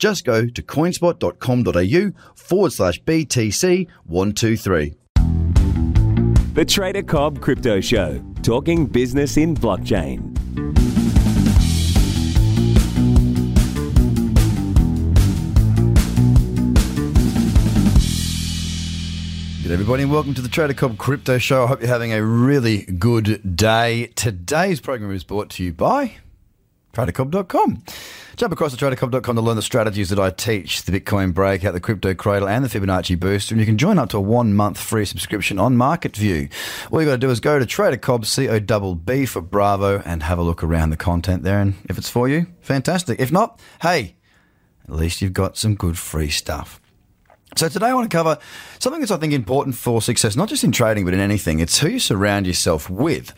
Just go to coinspot.com.au forward slash BTC123. The Trader Cobb Crypto Show, talking business in blockchain. Good everybody, and welcome to the Trader Cobb Crypto Show. I hope you're having a really good day. Today's program is brought to you by TraderCobb.com. Jump across to TraderCobb.com to learn the strategies that I teach, the Bitcoin Breakout, the Crypto Cradle, and the Fibonacci Booster. And you can join up to a one-month free subscription on MarketView. All you got to do is go to TraderCobb, C-O-B-B for Bravo, and have a look around the content there. And if it's for you, fantastic. If not, hey, at least you've got some good free stuff. So today I want to cover something that's I think important for success, not just in trading but in anything. It's who you surround yourself with.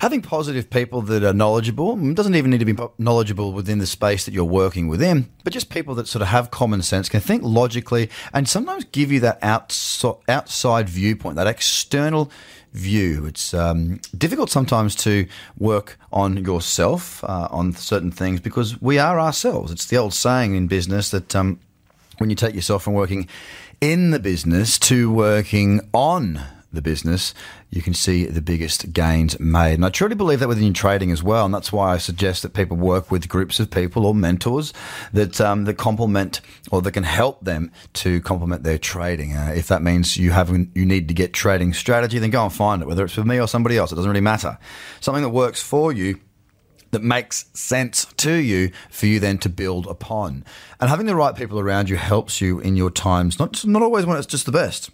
Having positive people that are knowledgeable doesn't even need to be knowledgeable within the space that you're working within, but just people that sort of have common sense, can think logically, and sometimes give you that outside viewpoint, that external view. It's um, difficult sometimes to work on yourself uh, on certain things because we are ourselves. It's the old saying in business that. Um, when you take yourself from working in the business to working on the business, you can see the biggest gains made. And I truly believe that within trading as well. And that's why I suggest that people work with groups of people or mentors that, um, that complement or that can help them to complement their trading. Uh, if that means you have, you need to get trading strategy, then go and find it, whether it's with me or somebody else. It doesn't really matter. Something that works for you that makes sense to you for you then to build upon. And having the right people around you helps you in your times, not, not always when it's just the best.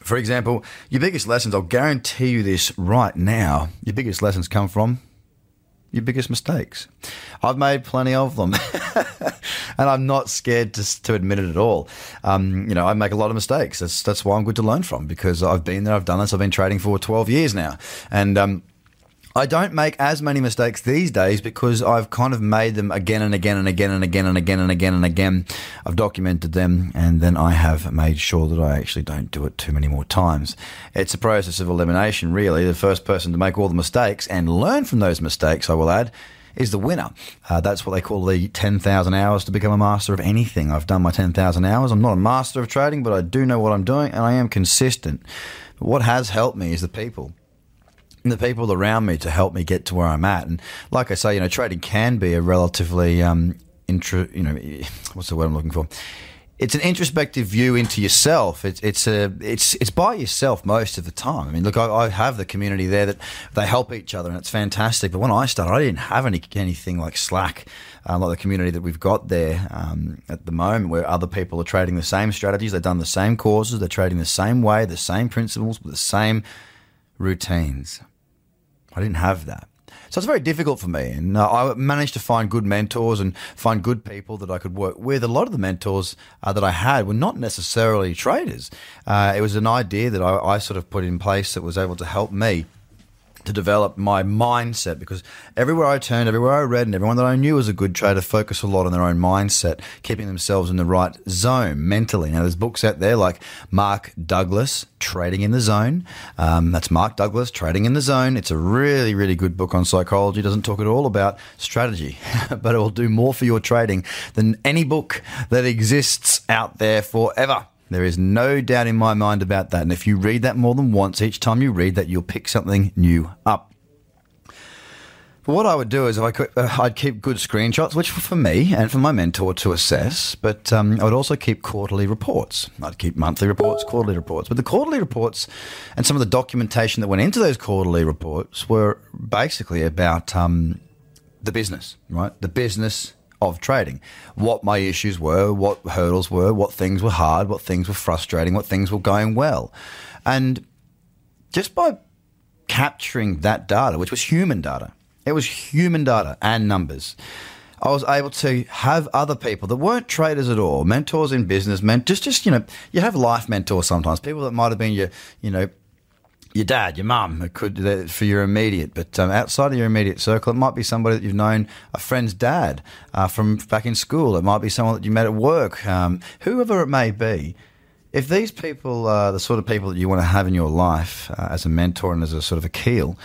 For example, your biggest lessons, I'll guarantee you this right now, your biggest lessons come from your biggest mistakes. I've made plenty of them, and I'm not scared to, to admit it at all. Um, you know, I make a lot of mistakes. That's that's why I'm good to learn from because I've been there, I've done this, I've been trading for 12 years now, and um, I don't make as many mistakes these days because I've kind of made them again and again and again and again and again and again and again. I've documented them and then I have made sure that I actually don't do it too many more times. It's a process of elimination, really. The first person to make all the mistakes and learn from those mistakes, I will add, is the winner. Uh, that's what they call the 10,000 hours to become a master of anything. I've done my 10,000 hours. I'm not a master of trading, but I do know what I'm doing and I am consistent. What has helped me is the people the people around me to help me get to where I'm at. And like I say, you know, trading can be a relatively um, intro, you know, what's the word I'm looking for? It's an introspective view into yourself. It's it's a it's it's by yourself most of the time. I mean, look, I, I have the community there that they help each other, and it's fantastic. But when I started, I didn't have any anything like Slack, um, like the community that we've got there um, at the moment, where other people are trading the same strategies, they've done the same courses, they're trading the same way, the same principles, the same routines. I didn't have that. So it's very difficult for me. And uh, I managed to find good mentors and find good people that I could work with. A lot of the mentors uh, that I had were not necessarily traders. Uh, it was an idea that I, I sort of put in place that was able to help me to develop my mindset because everywhere I turned, everywhere I read, and everyone that I knew was a good trader focused a lot on their own mindset, keeping themselves in the right zone mentally. Now, there's books out there like Mark Douglas, Trading in the Zone. Um, that's Mark Douglas, Trading in the Zone. It's a really, really good book on psychology. It doesn't talk at all about strategy, but it will do more for your trading than any book that exists out there forever. There is no doubt in my mind about that. And if you read that more than once, each time you read that, you'll pick something new up. But what I would do is I could, uh, I'd keep good screenshots, which for me and for my mentor to assess, but um, I would also keep quarterly reports. I'd keep monthly reports, quarterly reports. But the quarterly reports and some of the documentation that went into those quarterly reports were basically about um, the business, right? The business of trading. What my issues were, what hurdles were, what things were hard, what things were frustrating, what things were going well. And just by capturing that data, which was human data, it was human data and numbers. I was able to have other people that weren't traders at all, mentors in business, men just just you know, you have life mentors sometimes, people that might have been your you know your dad, your mum, could for your immediate, but um, outside of your immediate circle, it might be somebody that you've known, a friend's dad uh, from back in school. It might be someone that you met at work, um, whoever it may be. If these people are the sort of people that you want to have in your life uh, as a mentor and as a sort of a keel,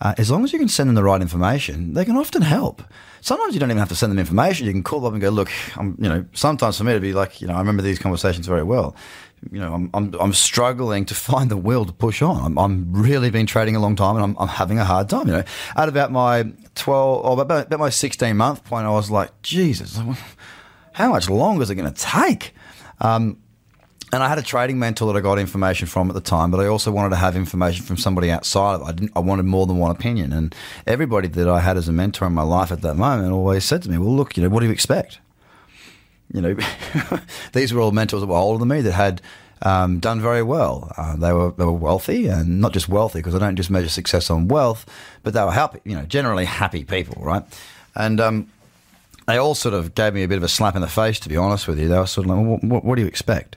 uh, as long as you can send them the right information, they can often help. Sometimes you don't even have to send them information. You can call them up and go, look, I'm, you know, sometimes for me to be like, you know, I remember these conversations very well you know, I'm, I'm, I'm, struggling to find the will to push on. I'm, I'm really been trading a long time and I'm, I'm, having a hard time. You know, at about my 12 or about, about my 16 month point, I was like, Jesus, how much longer is it going to take? Um, and I had a trading mentor that I got information from at the time, but I also wanted to have information from somebody outside. I, didn't, I wanted more than one opinion. And everybody that I had as a mentor in my life at that moment always said to me, well, look, you know, what do you expect? You know, these were all mentors that were older than me that had um, done very well. Uh, they were they were wealthy, and not just wealthy because I don't just measure success on wealth, but they were happy. You know, generally happy people, right? And um, they all sort of gave me a bit of a slap in the face, to be honest with you. They were sort of like, what, what, do you expect?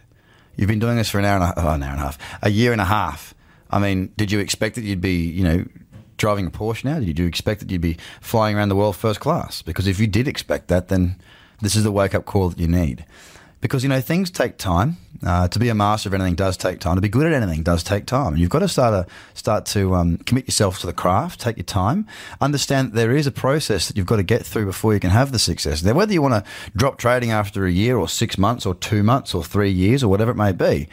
You've been doing this for an hour and a, oh, an hour and a half, a year and a half. I mean, did you expect that you'd be, you know, driving a Porsche now? Did you expect that you'd be flying around the world first class? Because if you did expect that, then this is the wake up call that you need. Because, you know, things take time. Uh, to be a master of anything does take time. To be good at anything does take time. And you've got to start to, start to um, commit yourself to the craft, take your time, understand that there is a process that you've got to get through before you can have the success. Now, whether you want to drop trading after a year or six months or two months or three years or whatever it may be,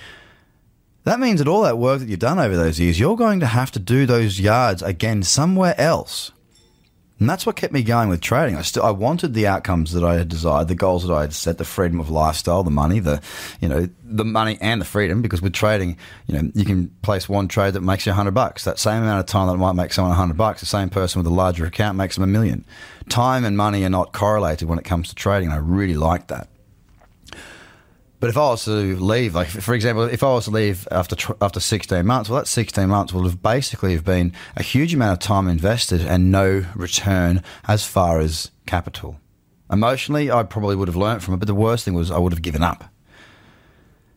that means that all that work that you've done over those years, you're going to have to do those yards again somewhere else. And that's what kept me going with trading. I still I wanted the outcomes that I had desired, the goals that I had set, the freedom of lifestyle, the money, the you know, the money and the freedom. Because with trading, you know, you can place one trade that makes you hundred bucks. That same amount of time that might make someone hundred bucks, the same person with a larger account makes them a million. Time and money are not correlated when it comes to trading. I really like that. But if I was to leave, like for example, if I was to leave after after 16 months, well, that 16 months will have basically have been a huge amount of time invested and no return as far as capital. Emotionally, I probably would have learnt from it, but the worst thing was I would have given up.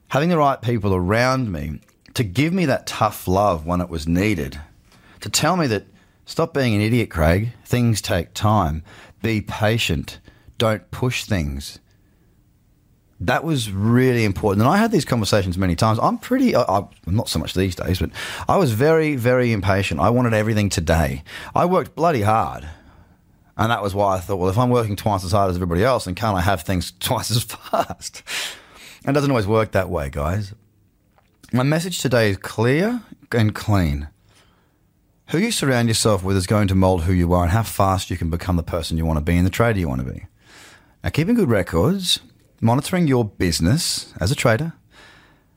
Having the right people around me to give me that tough love when it was needed, to tell me that stop being an idiot, Craig. Things take time. Be patient. Don't push things that was really important. And I had these conversations many times. I'm pretty, I, I, not so much these days, but I was very, very impatient. I wanted everything today. I worked bloody hard. And that was why I thought, well, if I'm working twice as hard as everybody else, then can't I have things twice as fast? And it doesn't always work that way, guys. My message today is clear and clean. Who you surround yourself with is going to mold who you are and how fast you can become the person you want to be and the trader you want to be. Now, keeping good records monitoring your business as a trader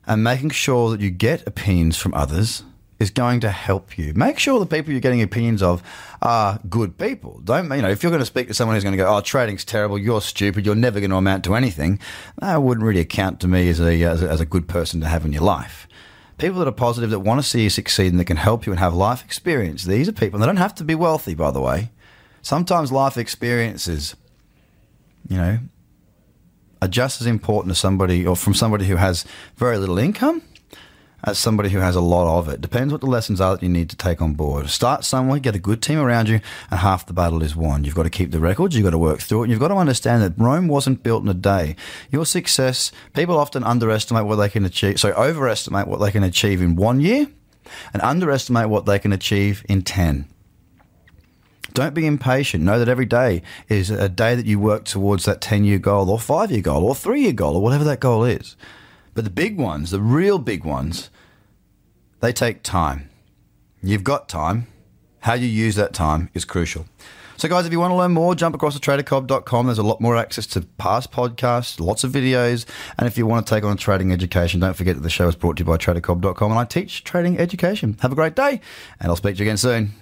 and making sure that you get opinions from others is going to help you. Make sure the people you're getting opinions of are good people. Don't you know if you're going to speak to someone who's going to go, "Oh, trading's terrible. You're stupid. You're never going to amount to anything." That wouldn't really account to me as a, as a as a good person to have in your life. People that are positive, that want to see you succeed, and that can help you and have life experience. These are people. And they don't have to be wealthy, by the way. Sometimes life experiences, you know, are just as important to somebody or from somebody who has very little income as somebody who has a lot of it. Depends what the lessons are that you need to take on board. Start somewhere, get a good team around you, and half the battle is won. You've got to keep the records, you've got to work through it, and you've got to understand that Rome wasn't built in a day. Your success, people often underestimate what they can achieve, so overestimate what they can achieve in one year and underestimate what they can achieve in 10. Don't be impatient. Know that every day is a day that you work towards that 10 year goal or five year goal or three year goal or whatever that goal is. But the big ones, the real big ones, they take time. You've got time. How you use that time is crucial. So, guys, if you want to learn more, jump across to tradercobb.com. There's a lot more access to past podcasts, lots of videos. And if you want to take on trading education, don't forget that the show is brought to you by tradercobb.com and I teach trading education. Have a great day, and I'll speak to you again soon.